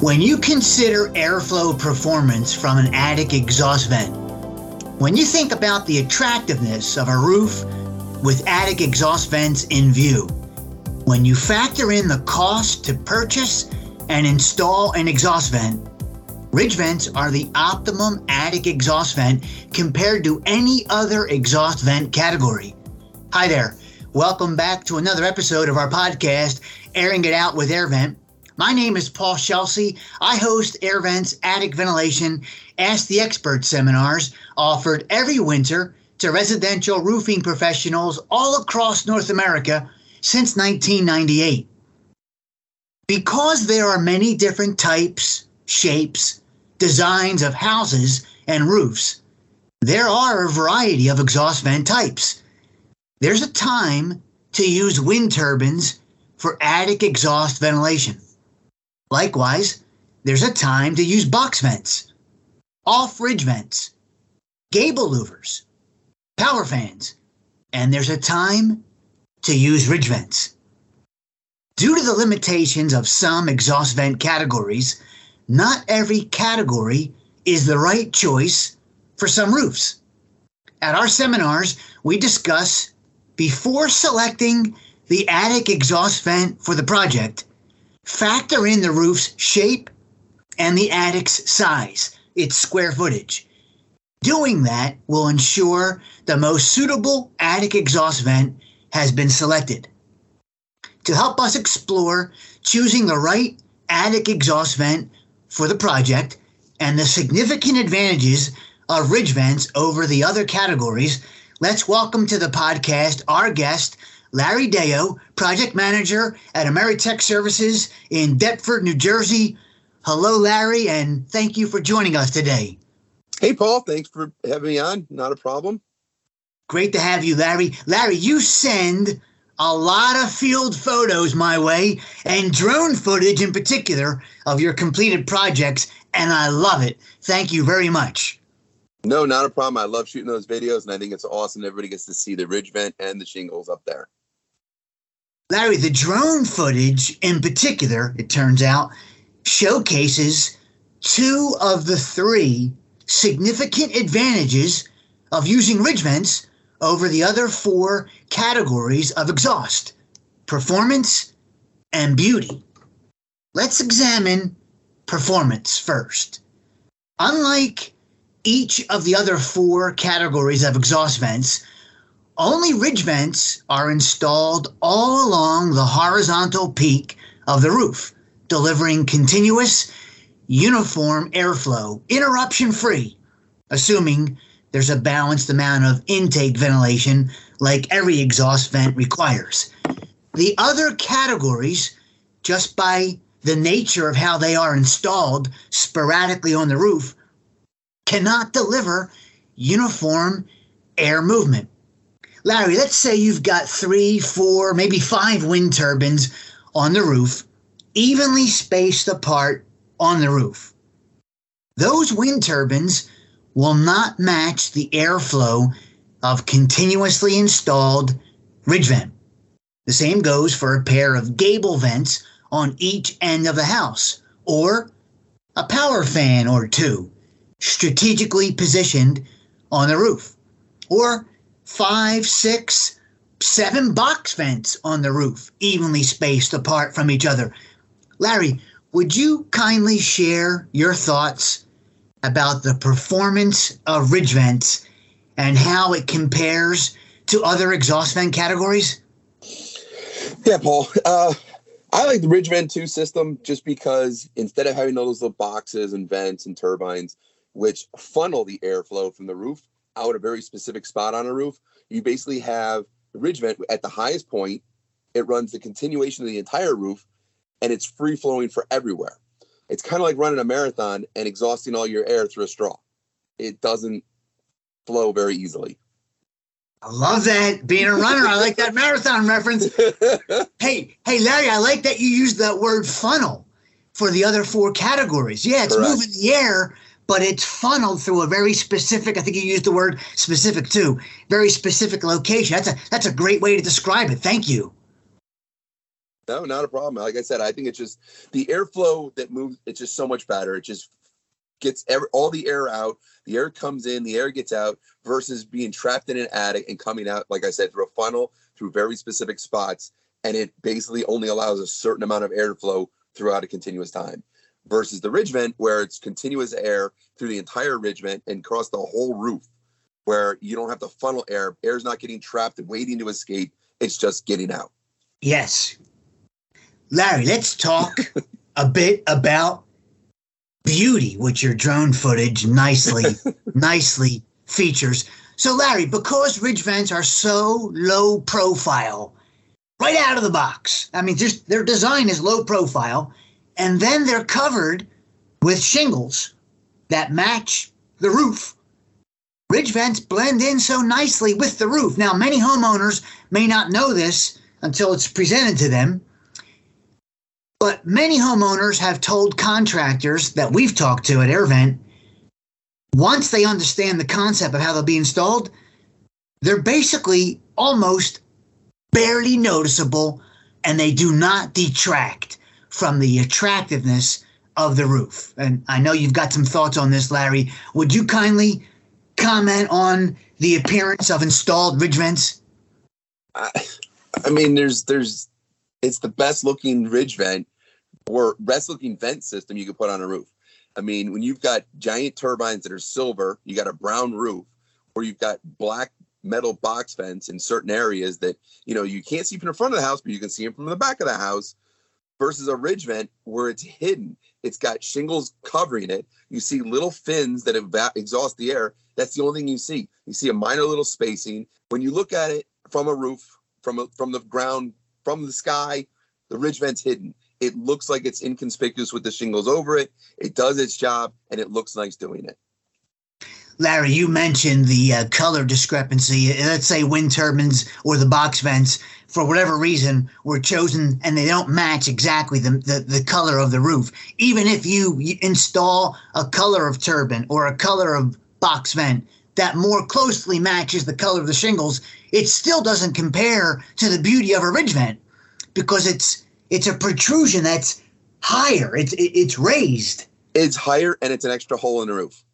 When you consider airflow performance from an attic exhaust vent, when you think about the attractiveness of a roof with attic exhaust vents in view, when you factor in the cost to purchase and install an exhaust vent, ridge vents are the optimum attic exhaust vent compared to any other exhaust vent category. Hi there. Welcome back to another episode of our podcast, Airing It Out with AirVent. My name is Paul Scelsi. I host Air Vent's Attic Ventilation Ask the Expert seminars offered every winter to residential roofing professionals all across North America since 1998. Because there are many different types, shapes, designs of houses and roofs, there are a variety of exhaust vent types. There's a time to use wind turbines for attic exhaust ventilation. Likewise, there's a time to use box vents, off ridge vents, gable louvers, power fans, and there's a time to use ridge vents. Due to the limitations of some exhaust vent categories, not every category is the right choice for some roofs. At our seminars, we discuss before selecting the attic exhaust vent for the project, factor in the roof's shape and the attic's size, its square footage. Doing that will ensure the most suitable attic exhaust vent has been selected. To help us explore choosing the right attic exhaust vent for the project and the significant advantages of ridge vents over the other categories, let's welcome to the podcast our guest, Larry Deo, project manager at Ameritech Services in Deptford, New Jersey. Hello, Larry, and thank you for joining us today. Hey, Paul, thanks for having me on. Not a problem. Great to have you, Larry. Larry, you send a lot of field photos my way and drone footage in particular of your completed projects, and I love it. Thank you very much. No, not a problem. I love shooting those videos, and I think it's awesome. Everybody gets to see the ridge vent and the shingles up there. Larry, the drone footage in particular, it turns out, showcases two of the three significant advantages of using ridge vents over the other four categories of exhaust performance and beauty. Let's examine performance first. Unlike each of the other four categories of exhaust vents, only ridge vents are installed all along the horizontal peak of the roof, delivering continuous, uniform airflow, interruption free, assuming there's a balanced amount of intake ventilation like every exhaust vent requires. The other categories, just by the nature of how they are installed sporadically on the roof, cannot deliver uniform air movement. Larry, let's say you've got three, four, maybe five wind turbines on the roof, evenly spaced apart on the roof. Those wind turbines will not match the airflow of continuously installed ridge vent. The same goes for a pair of gable vents on each end of the house, or a power fan or two strategically positioned on the roof, or five, six, seven box vents on the roof, evenly spaced apart from each other. Larry, would you kindly share your thoughts about the performance of ridge vents and how it compares to other exhaust vent categories? Yeah, Paul. Uh, I like the ridge vent 2 system just because instead of having all those little boxes and vents and turbines, which funnel the airflow from the roof out a very specific spot on a roof, you basically have the ridge vent at the highest point. It runs the continuation of the entire roof and it's free flowing for everywhere. It's kind of like running a marathon and exhausting all your air through a straw. It doesn't flow very easily. I love that. Being a runner, I like that marathon reference. hey, hey, Larry, I like that you used that word funnel for the other four categories. Yeah, it's Correct. moving the air, but it's funneled through a very specific. I think you used the word specific too. Very specific location. That's a that's a great way to describe it. Thank you. No, not a problem. Like I said, I think it's just the airflow that moves. It's just so much better. It just gets every, all the air out. The air comes in, the air gets out, versus being trapped in an attic and coming out, like I said, through a funnel through very specific spots, and it basically only allows a certain amount of airflow throughout a continuous time. Versus the ridge vent, where it's continuous air through the entire ridge vent and across the whole roof, where you don't have to funnel air. Air's not getting trapped and waiting to escape. It's just getting out. Yes. Larry, let's talk a bit about beauty, which your drone footage nicely, nicely features. So, Larry, because ridge vents are so low profile, right out of the box, I mean, just their design is low profile, and then they're covered with shingles that match the roof. Ridge vents blend in so nicely with the roof. Now, many homeowners may not know this until it's presented to them, but many homeowners have told contractors that we've talked to at AirVent, once they understand the concept of how they'll be installed, they're basically almost barely noticeable and they do not detract from the attractiveness of the roof. And I know you've got some thoughts on this, Larry. Would you kindly comment on the appearance of installed ridge vents? I, I mean, there's there's it's the best looking ridge vent or best looking vent system you could put on a roof. I mean, when you've got giant turbines that are silver, you got a brown roof, or you've got black metal box vents in certain areas that you know you can't see from the front of the house, but you can see them from the back of the house. Versus a ridge vent where it's hidden, it's got shingles covering it. You see little fins that exhaust the air. That's the only thing you see. You see a minor little spacing. When you look at it from a roof, from a, from the ground, from the sky, the ridge vent's hidden. It looks like it's inconspicuous with the shingles over it. It does its job, and it looks nice doing it. Larry, you mentioned the uh, color discrepancy. Let's say wind turbines or the box vents, for whatever reason, were chosen and they don't match exactly the, the, the color of the roof. Even if you install a color of turbine or a color of box vent that more closely matches the color of the shingles, it still doesn't compare to the beauty of a ridge vent because it's it's a protrusion that's higher. It's it's raised. It's higher and it's an extra hole in the roof.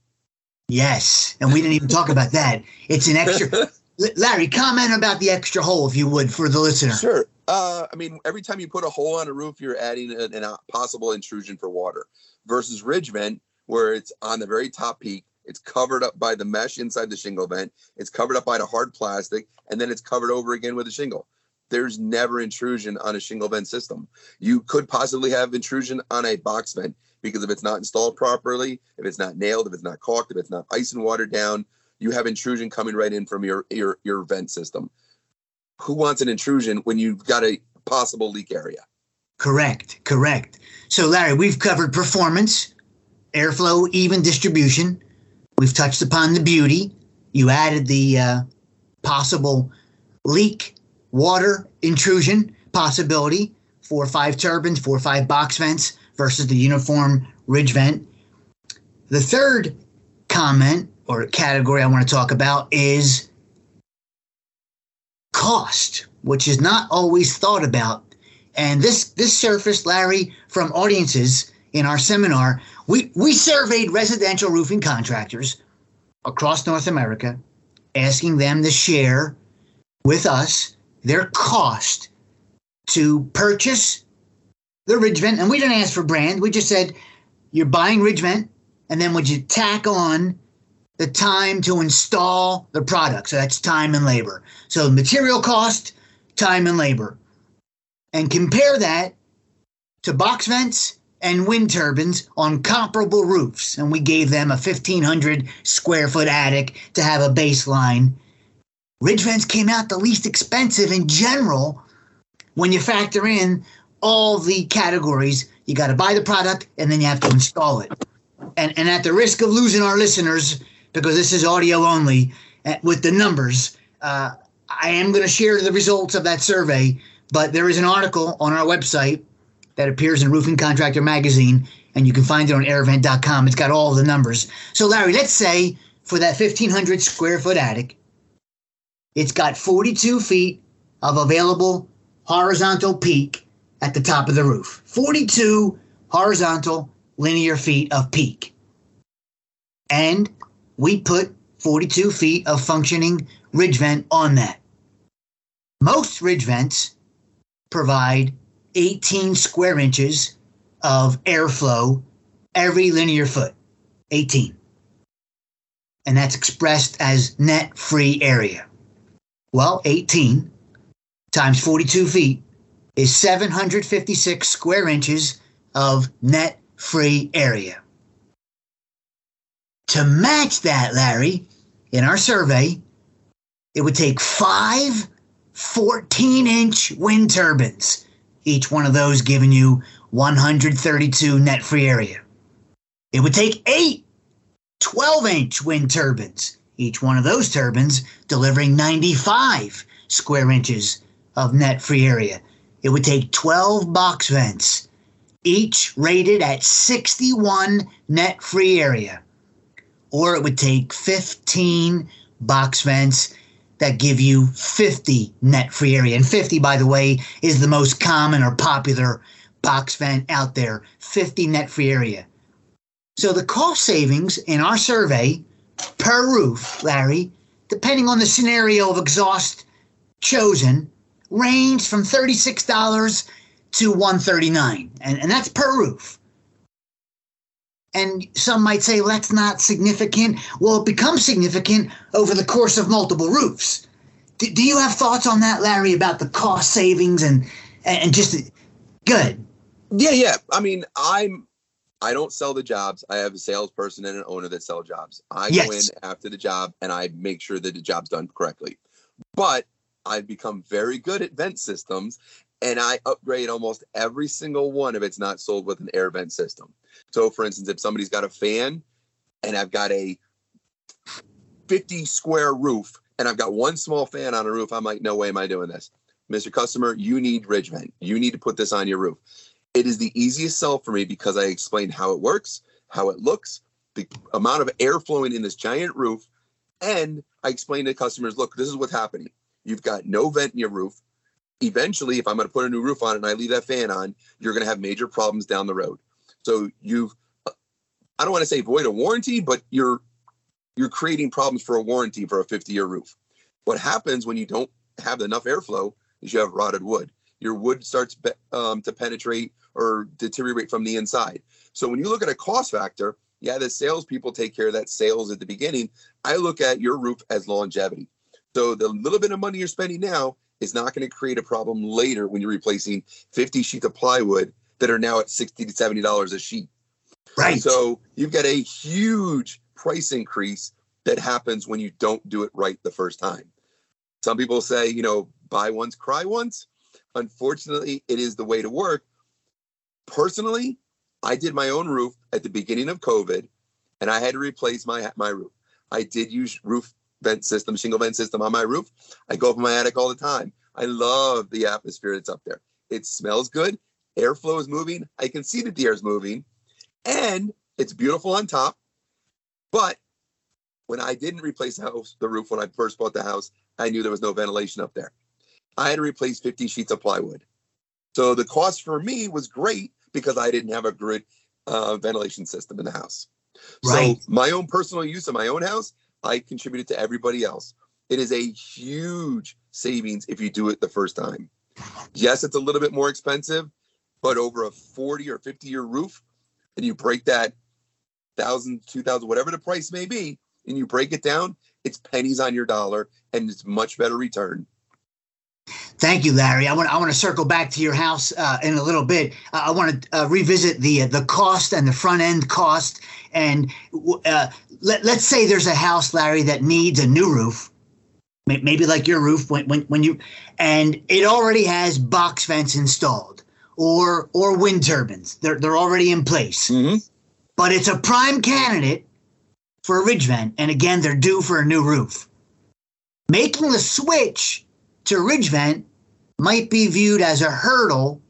Yes, and we didn't even talk about that. It's an extra. Larry, comment about the extra hole if you would for the listener. Sure. Uh, I mean, every time you put a hole on a roof, you're adding a, an possible intrusion for water. Versus ridge vent, where it's on the very top peak, it's covered up by the mesh inside the shingle vent. It's covered up by the hard plastic, and then it's covered over again with a shingle. There's never intrusion on a shingle vent system. You could possibly have intrusion on a box vent because if it's not installed properly, if it's not nailed, if it's not caulked, if it's not ice and watered down, you have intrusion coming right in from your your your vent system. Who wants an intrusion when you've got a possible leak area? Correct, correct. So Larry, we've covered performance, airflow, even distribution. We've touched upon the beauty. You added the uh, possible leak, water intrusion possibility, four or five turbines, four or five box vents versus the uniform ridge vent. The third comment or category I want to talk about is cost, which is not always thought about. And this this surfaced, Larry, from audiences in our seminar we, we surveyed residential roofing contractors across North America, asking them to share with us their cost to purchase the ridge vent. And we didn't ask for brand. We just said, you're buying ridge vent, and then would you tack on the time to install the product? So that's time and labor. So material cost, time and labor. And compare that to box vents and wind turbines on comparable roofs. And we gave them a 1,500 square foot attic to have a baseline. Ridge vents came out the least expensive in general when you factor in all the categories. You got to buy the product and then you have to install it. And, and at the risk of losing our listeners, because this is audio only, uh, with the numbers, uh, I am going to share the results of that survey. But there is an article on our website that appears in Roofing Contractor Magazine, and you can find it on airvent.com. It's got all the numbers. So, Larry, let's say for that 1,500 square foot attic, it's got 42 feet of available horizontal peak at the top of the roof. 42 horizontal linear feet of peak. And we put 42 feet of functioning ridge vent on that. Most ridge vents provide 18 square inches of airflow every linear foot. 18. And that's expressed as net free area. Well, 18 times 42 feet is 756 square inches of net free area. To match that, Larry, in our survey, it would take five 14 inch wind turbines, each one of those giving you 132 net free area. It would take eight 12 inch wind turbines, each one of those turbines delivering 95 square inches of net free area. It would take 12 box vents, each rated at 61 net free area. Or it would take 15 box vents that give you 50 net free area. And 50, by the way, is the most common or popular box vent out there 50 net free area. So the cost savings in our survey per roof, Larry, depending on the scenario of exhaust chosen, range from $36 to 139 and, and that's per roof. And some might say, well, that's not significant. Well, it becomes significant over the course of multiple roofs. Do, do you have thoughts on that, Larry, about the cost savings and and just good? Yeah, yeah. I mean, I'm I don't sell the jobs. I have a salesperson and an owner that sell jobs. I yes. go in after the job and I make sure that the job's done correctly. But I've become very good at vent systems and I upgrade almost every single one if it's not sold with an air vent system. So, for instance, if somebody's got a fan and I've got a 50 square roof and I've got one small fan on a roof, I'm like, no way am I doing this. Mr. Customer, you need ridge vent. You need to put this on your roof. It is the easiest sell for me because I explain how it works, how it looks, the amount of air flowing in this giant roof, and I explain to customers, look, this is what's happening. You've got no vent in your roof. Eventually, if I'm going to put a new roof on and I leave that fan on, you're going to have major problems down the road. So you've, I don't want to say void a warranty, but you're you're creating problems for a warranty for a 50 year roof. What happens when you don't have enough airflow is you have rotted wood. Your wood starts um, to penetrate or deteriorate from the inside. So when you look at a cost factor, yeah, the salespeople take care of that sales at the beginning. I look at your roof as longevity. So the little bit of money you're spending now is not going to create a problem later when you're replacing 50 sheets of plywood that are now at 60 to 70 dollars a sheet. Right. So you've got a huge price increase that happens when you don't do it right the first time. Some people say, you know, buy once, cry once. Unfortunately, it is the way to work personally, I did my own roof at the beginning of COVID, and I had to replace my my roof. I did use roof vent system, shingle vent system on my roof. I go up in my attic all the time. I love the atmosphere that's up there. It smells good. Airflow is moving. I can see that the air is moving, and it's beautiful on top. But when I didn't replace the house, the roof when I first bought the house, I knew there was no ventilation up there. I had to replace 50 sheets of plywood. So the cost for me was great because I didn't have a good uh, ventilation system in the house. Right. So my own personal use of my own house, I contributed to everybody else. It is a huge savings if you do it the first time. Yes, it's a little bit more expensive, but over a 40 or 50 year roof, and you break that thousand, two thousand, whatever the price may be, and you break it down, it's pennies on your dollar and it's much better return. Thank you, Larry. I want I want to circle back to your house uh, in a little bit. Uh, I want to uh, revisit the uh, the cost and the front end cost. And uh, let let's say there's a house, Larry, that needs a new roof, maybe like your roof when when, when you, and it already has box vents installed or or wind turbines. They're they're already in place. Mm-hmm. But it's a prime candidate for a ridge vent, and again, they're due for a new roof. Making the switch to ridge vent might be viewed as a hurdle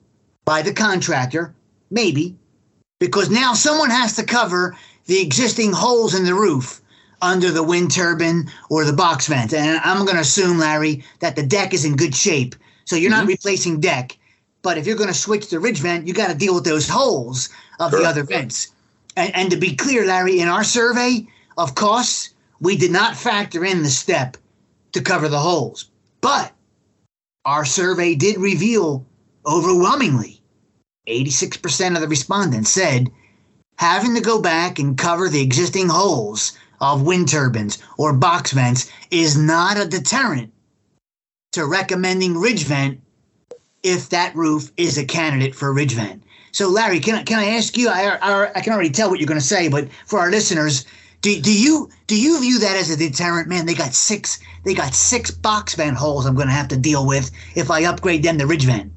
by the contractor, maybe, because now someone has to cover the existing holes in the roof under the wind turbine or the box vent. And I'm going to assume, Larry, that the deck is in good shape. So you're mm-hmm. not replacing deck, But if you're going to switch to ridge vent, you got to deal with those holes of Correct. the other vents. And, and to be clear, Larry, in our survey of costs, we did not factor in the step to cover the holes. But our survey did reveal overwhelmingly 86% of the respondents said having to go back and cover the existing holes of wind turbines or box vents is not a deterrent to recommending ridge vent if that roof is a candidate for ridge vent. So, Larry, can I, can I ask you? I, I, I can already tell what you're going to say, but for our listeners, do, do you do you view that as a deterrent? Man, they got six they got six box vent holes I'm going to have to deal with if I upgrade them to ridge vent.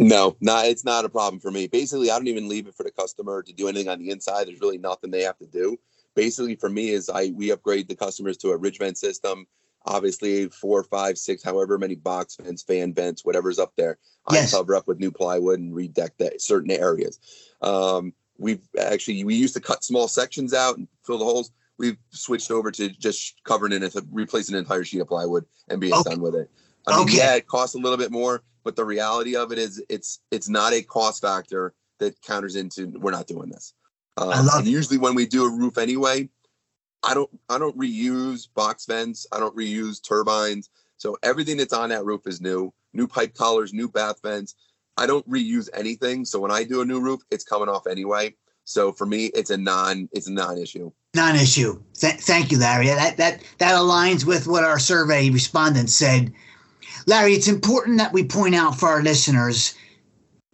No, not it's not a problem for me. Basically, I don't even leave it for the customer to do anything on the inside. There's really nothing they have to do. Basically, for me, is I we upgrade the customers to a ridge vent system. Obviously, four, five, six, however many box vents, fan vents, whatever's up there. Yes. I cover up with new plywood and redeck that certain areas. Um, we've actually we used to cut small sections out and fill the holes. We've switched over to just covering it, replacing an entire sheet of plywood and being okay. done with it. I mean, okay. yeah, it costs a little bit more, but the reality of it is, it's it's not a cost factor that counters into we're not doing this. Um, I love usually when we do a roof anyway, I don't I don't reuse box vents, I don't reuse turbines. So everything that's on that roof is new new pipe collars, new bath vents. I don't reuse anything. So when I do a new roof, it's coming off anyway. So for me, it's a non it's a non-issue. Non-issue. Th- thank you, Larry. That that that aligns with what our survey respondents said. Larry, it's important that we point out for our listeners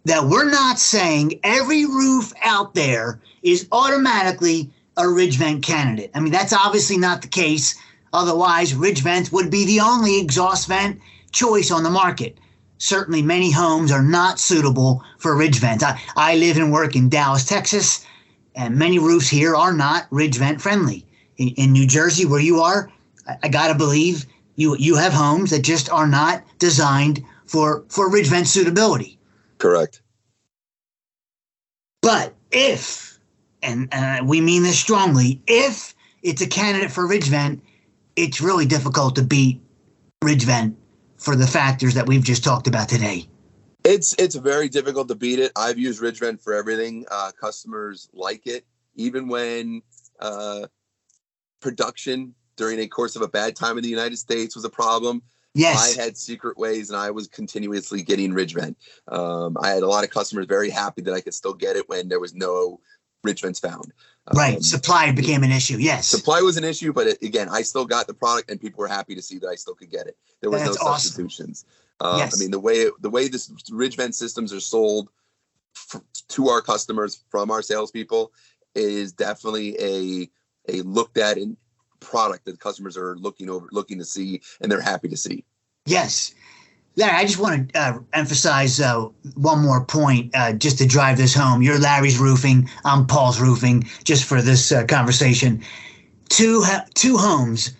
that we're not saying every roof out there is automatically a ridge vent candidate. I mean, that's obviously not the case. Otherwise, ridge vents would be the only exhaust vent choice on the market. Certainly, many homes are not suitable for ridge vents. I, I live and work in Dallas, Texas, and many roofs here are not ridge vent friendly. In, in New Jersey, where you are, I, I got to believe you you have homes that just are not designed for for ridge vent suitability. Correct. But if, and uh, we mean this strongly, if it's a candidate for ridge vent, it's really difficult to beat ridge vent for the factors that we've just talked about today? It's it's very difficult to beat it. I've used Ridgevent for everything. Uh, customers like it, even when uh, production during a course of a bad time in the United States was a problem. Yes. I had secret ways and I was continuously getting Ridgevent. Um, I had a lot of customers very happy that I could still get it when there was no Ridgevents found. Right. Um, supply became an issue. Yes. Supply was an issue, but it, again, I still got the product, and people were happy to see that I still could get it. There was That's no awesome. substitutions. Uh, yes. I mean, the way the way this ridge vent systems are sold f- to our customers from our salespeople is definitely a a looked at in product that customers are looking over looking to see, and they're happy to see. Yes. Larry, I just want to uh, emphasize uh, one more point uh, just to drive this home. You're Larry's roofing, I'm Paul's roofing, just for this uh, conversation. Two, ha- two homes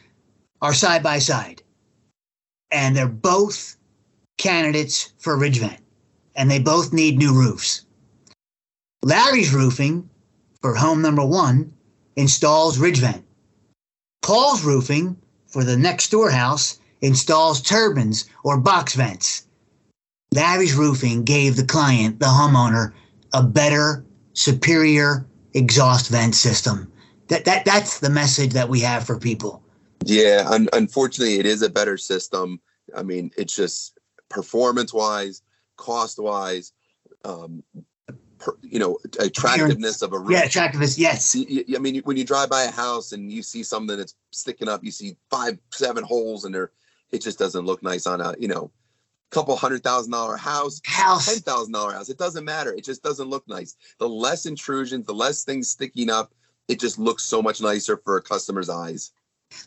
are side by side, and they're both candidates for ridge vent, and they both need new roofs. Larry's roofing for home number one installs ridge vent. Paul's roofing for the next door house installs turbines or box vents. Larry's Roofing gave the client, the homeowner, a better, superior exhaust vent system. That, that that's the message that we have for people. Yeah, un- unfortunately, it is a better system. I mean, it's just performance wise, cost wise, um, you know, attractiveness of a roof. Yeah, attractiveness. Yes. I mean, when you drive by a house and you see something that's sticking up, you see five, seven holes, and they're it just doesn't look nice on a you know couple hundred thousand dollar house, house, ten thousand dollar house. It doesn't matter. It just doesn't look nice. The less intrusions, the less things sticking up, it just looks so much nicer for a customer's eyes.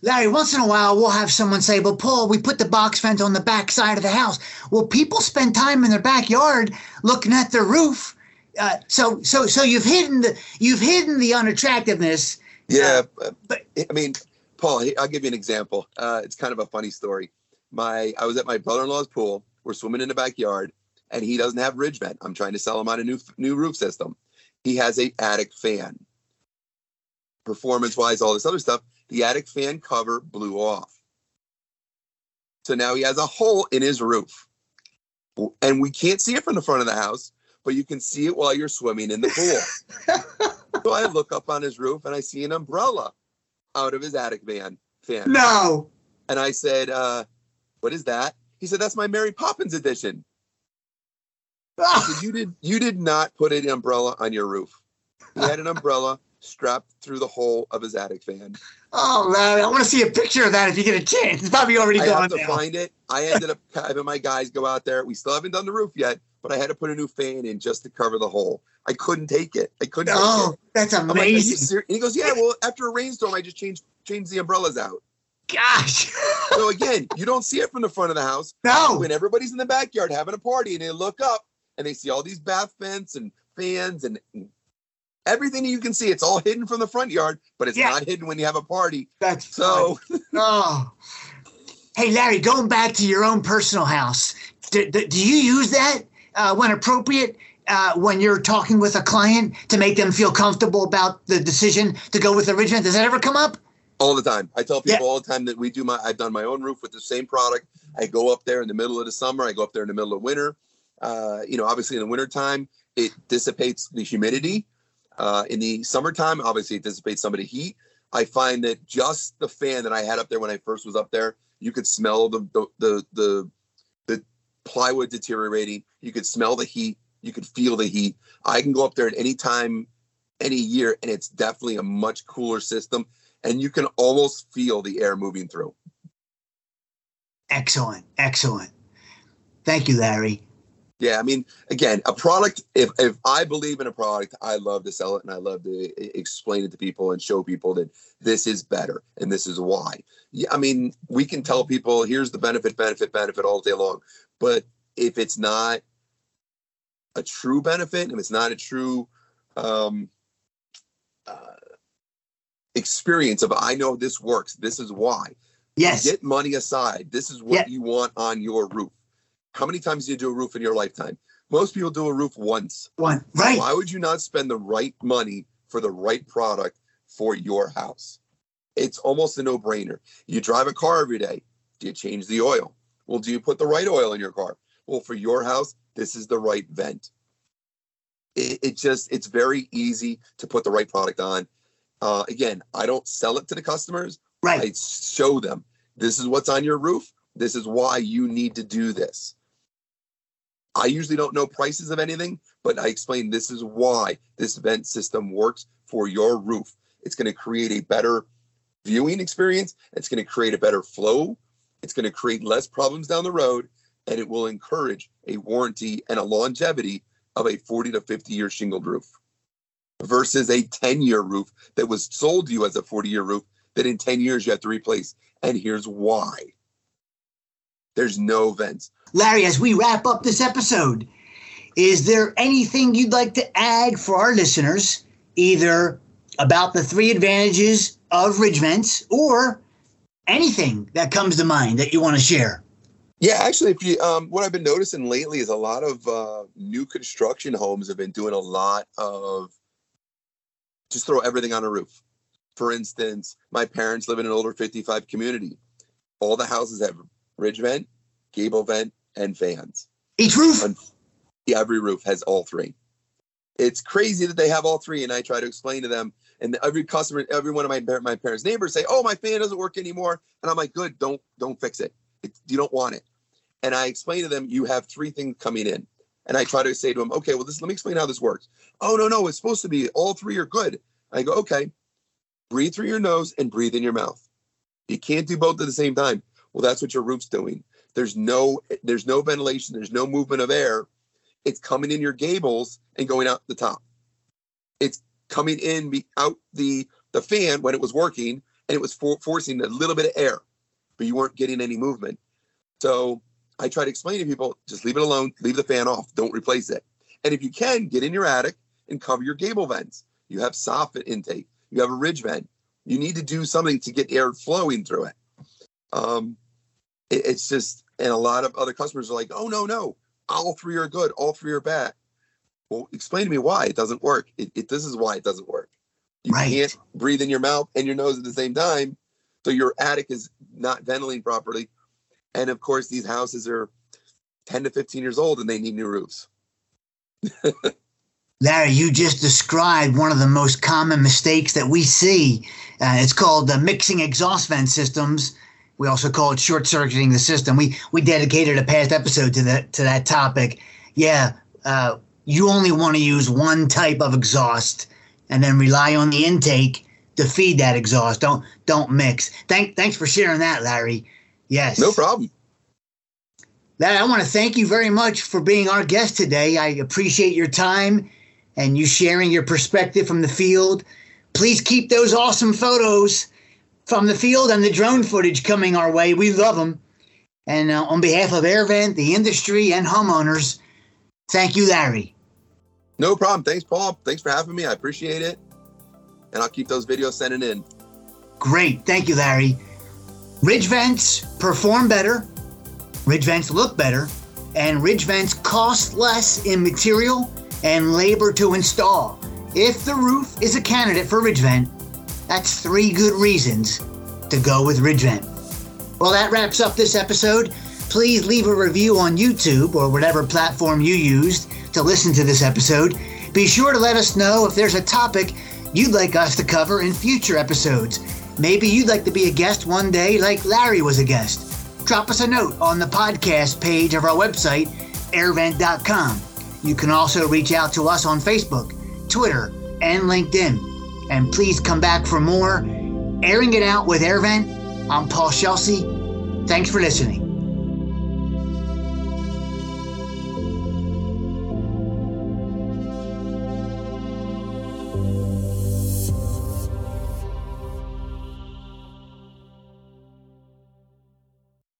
Larry, once in a while we'll have someone say, "Well, Paul, we put the box vent on the back side of the house." Well, people spend time in their backyard looking at their roof. Uh, so, so, so you've hidden the you've hidden the unattractiveness. Yeah, uh, but I mean, Paul, I'll give you an example. Uh, it's kind of a funny story. My I was at my brother-in-law's pool. We're swimming in the backyard, and he doesn't have ridge vent. I'm trying to sell him on a new new roof system. He has a attic fan. Performance-wise, all this other stuff, the attic fan cover blew off. So now he has a hole in his roof. and we can't see it from the front of the house, but you can see it while you're swimming in the pool. so I look up on his roof and I see an umbrella out of his attic van fan. No. And I said, uh, "What is that?" He said, "That's my Mary Poppins edition." I said, "You did you did not put an umbrella on your roof. He had an umbrella strapped through the hole of his attic fan. Oh man, I want to see a picture of that if you get a chance. It's probably already I gone have to now. find it. I ended up having my guys go out there. We still haven't done the roof yet, but I had to put a new fan in just to cover the hole. I couldn't take it. I couldn't. Oh, that's I'm like, amazing. and he goes, "Yeah, well, after a rainstorm, I just changed changed the umbrellas out." Gosh. So again, you don't see it from the front of the house. no. When everybody's in the backyard having a party, and they look up and they see all these bath vents and fans and everything you can see, it's all hidden from the front yard, but it's Yeah. not hidden when you have a party. That's So Oh. Hey, Larry, going back to your own personal house, do, do, do you use that uh, when appropriate uh, when you're talking with a client to make them feel comfortable about the decision to go with the Ridgevent? Does that ever come up? all the time. I tell people Yeah. all the time that we do my I've done my own roof with the same product. I go up there in the middle of the summer, I go up there in the middle of winter. Uh, you know, obviously in the wintertime, it dissipates the humidity. Uh, in the summertime, obviously it dissipates some of the heat. I find that just the fan that I had up there when I first was up there, you could smell the the the the, the plywood deteriorating. You could smell the heat. You could feel the heat. I can go up there at any time, any year, and it's definitely a much cooler system and you can almost feel the air moving through. Excellent. Excellent. Thank you, Larry. Yeah, I mean, again, a product. If if I believe in a product, I love to sell it and I love to e- explain it to people and show people that this is better and this is why. Yeah, I mean, we can tell people here's the benefit, benefit, benefit all day long, but if it's not a true benefit, if it's not a true um, uh, experience of I know this works, this is why. Yes. Get money aside. This is what you want on your roof. How many times do you do a roof in your lifetime? Most people do a roof once. One. Right. Why would you not spend the right money for the right product for your house? It's almost a no brainer. You drive a car every day. Do you change the oil? Well, do you put the right oil in your car? Well, for your house, this is the right vent. It, it just, it's very easy to put the right product on. Uh, again, I don't sell it to the customers. Right. I show them this is what's on your roof. This is why you need to do this. I usually don't know prices of anything, but I explain this is why this vent system works for your roof. It's going to create a better viewing experience. It's going to create a better flow. It's going to create less problems down the road, and it will encourage a warranty and a longevity of a 40 to 50 year shingled roof versus a 10 year roof that was sold to you as a 40 year roof that in 10 years you have to replace. And here's why there's no vents. Larry, as we wrap up this episode, is there anything you'd like to add for our listeners, either about the three advantages of Ridgevents or anything that comes to mind that you want to share? Yeah, actually, if you um, what I've been noticing lately is a lot of uh, new construction homes have been doing a lot of just throw everything on a roof. For instance, my parents live in an older 55 community. All the houses have ridge vent, gable vent, and fans. Each roof? Un- Every roof has all three. It's crazy that they have all three, and I try to explain to them. And every customer, every one of my my parents' neighbors say, "Oh, my fan doesn't work anymore," and I'm like, "Good, don't don't fix it. it you don't want it." And I explain to them, "You have three things coming in," and I try to say to them, "Okay, well, this let me explain how this works." Oh no, no, it's supposed to be all three are good. I go, "Okay, breathe through your nose and breathe in your mouth. You can't do both at the same time." Well, that's what your roof's doing. There's no there's no ventilation. There's no movement of air. It's coming in your gables and going out the top. It's coming in out the the fan when it was working, and it was for, forcing a little bit of air, but you weren't getting any movement. So I try to explain to people, just leave it alone, leave the fan off, don't replace it. And if you can, get in your attic and cover your gable vents. You have soffit intake, you have a ridge vent. You need to do something to get air flowing through it. Um, it- it's just, and a lot of other customers are like, oh no, no, all three are good, all three are bad. Well, explain to me why it doesn't work. It, it this is why it doesn't work. You Right. can't breathe in your mouth and your nose at the same time, so your attic is not ventilating properly. And of course, these houses are 10 to 15 years old and they need new roofs. Larry, you just described one of the most common mistakes that we see. Uh, it's called the mixing exhaust vent systems. We also call it short circuiting the system. We we dedicated a past episode to that to that topic. Yeah, uh, you only want to use one type of exhaust, and then rely on the intake to feed that exhaust. Don't don't mix. Thank thanks for sharing that, Larry. Yes. No problem. Larry, I want to thank you very much for being our guest today. I appreciate your time and you sharing your perspective from the field. Please keep those awesome photos from the field and the drone footage coming our way. We love them. And uh, on behalf of AirVent, the industry, and homeowners, thank you, Larry. No problem. Thanks, Paul. Thanks for having me. I appreciate it. And I'll keep those videos sending in. Great. Thank you, Larry. Ridge vents perform better, ridge vents look better, and ridge vents cost less in material and labor to install. If the roof is a candidate for ridge vent, that's three good reasons to go with ridge vent. Well, that wraps up this episode. Please leave a review on YouTube or whatever platform you used to listen to this episode. Be sure to let us know if there's a topic you'd like us to cover in future episodes. Maybe you'd like to be a guest one day, like Larry was a guest. Drop us a note on the podcast page of our website, airvent.com. You can also reach out to us on Facebook, Twitter, and LinkedIn. And please come back for more Airing It Out with AirVent. I'm Paul Scelsi. Thanks for listening.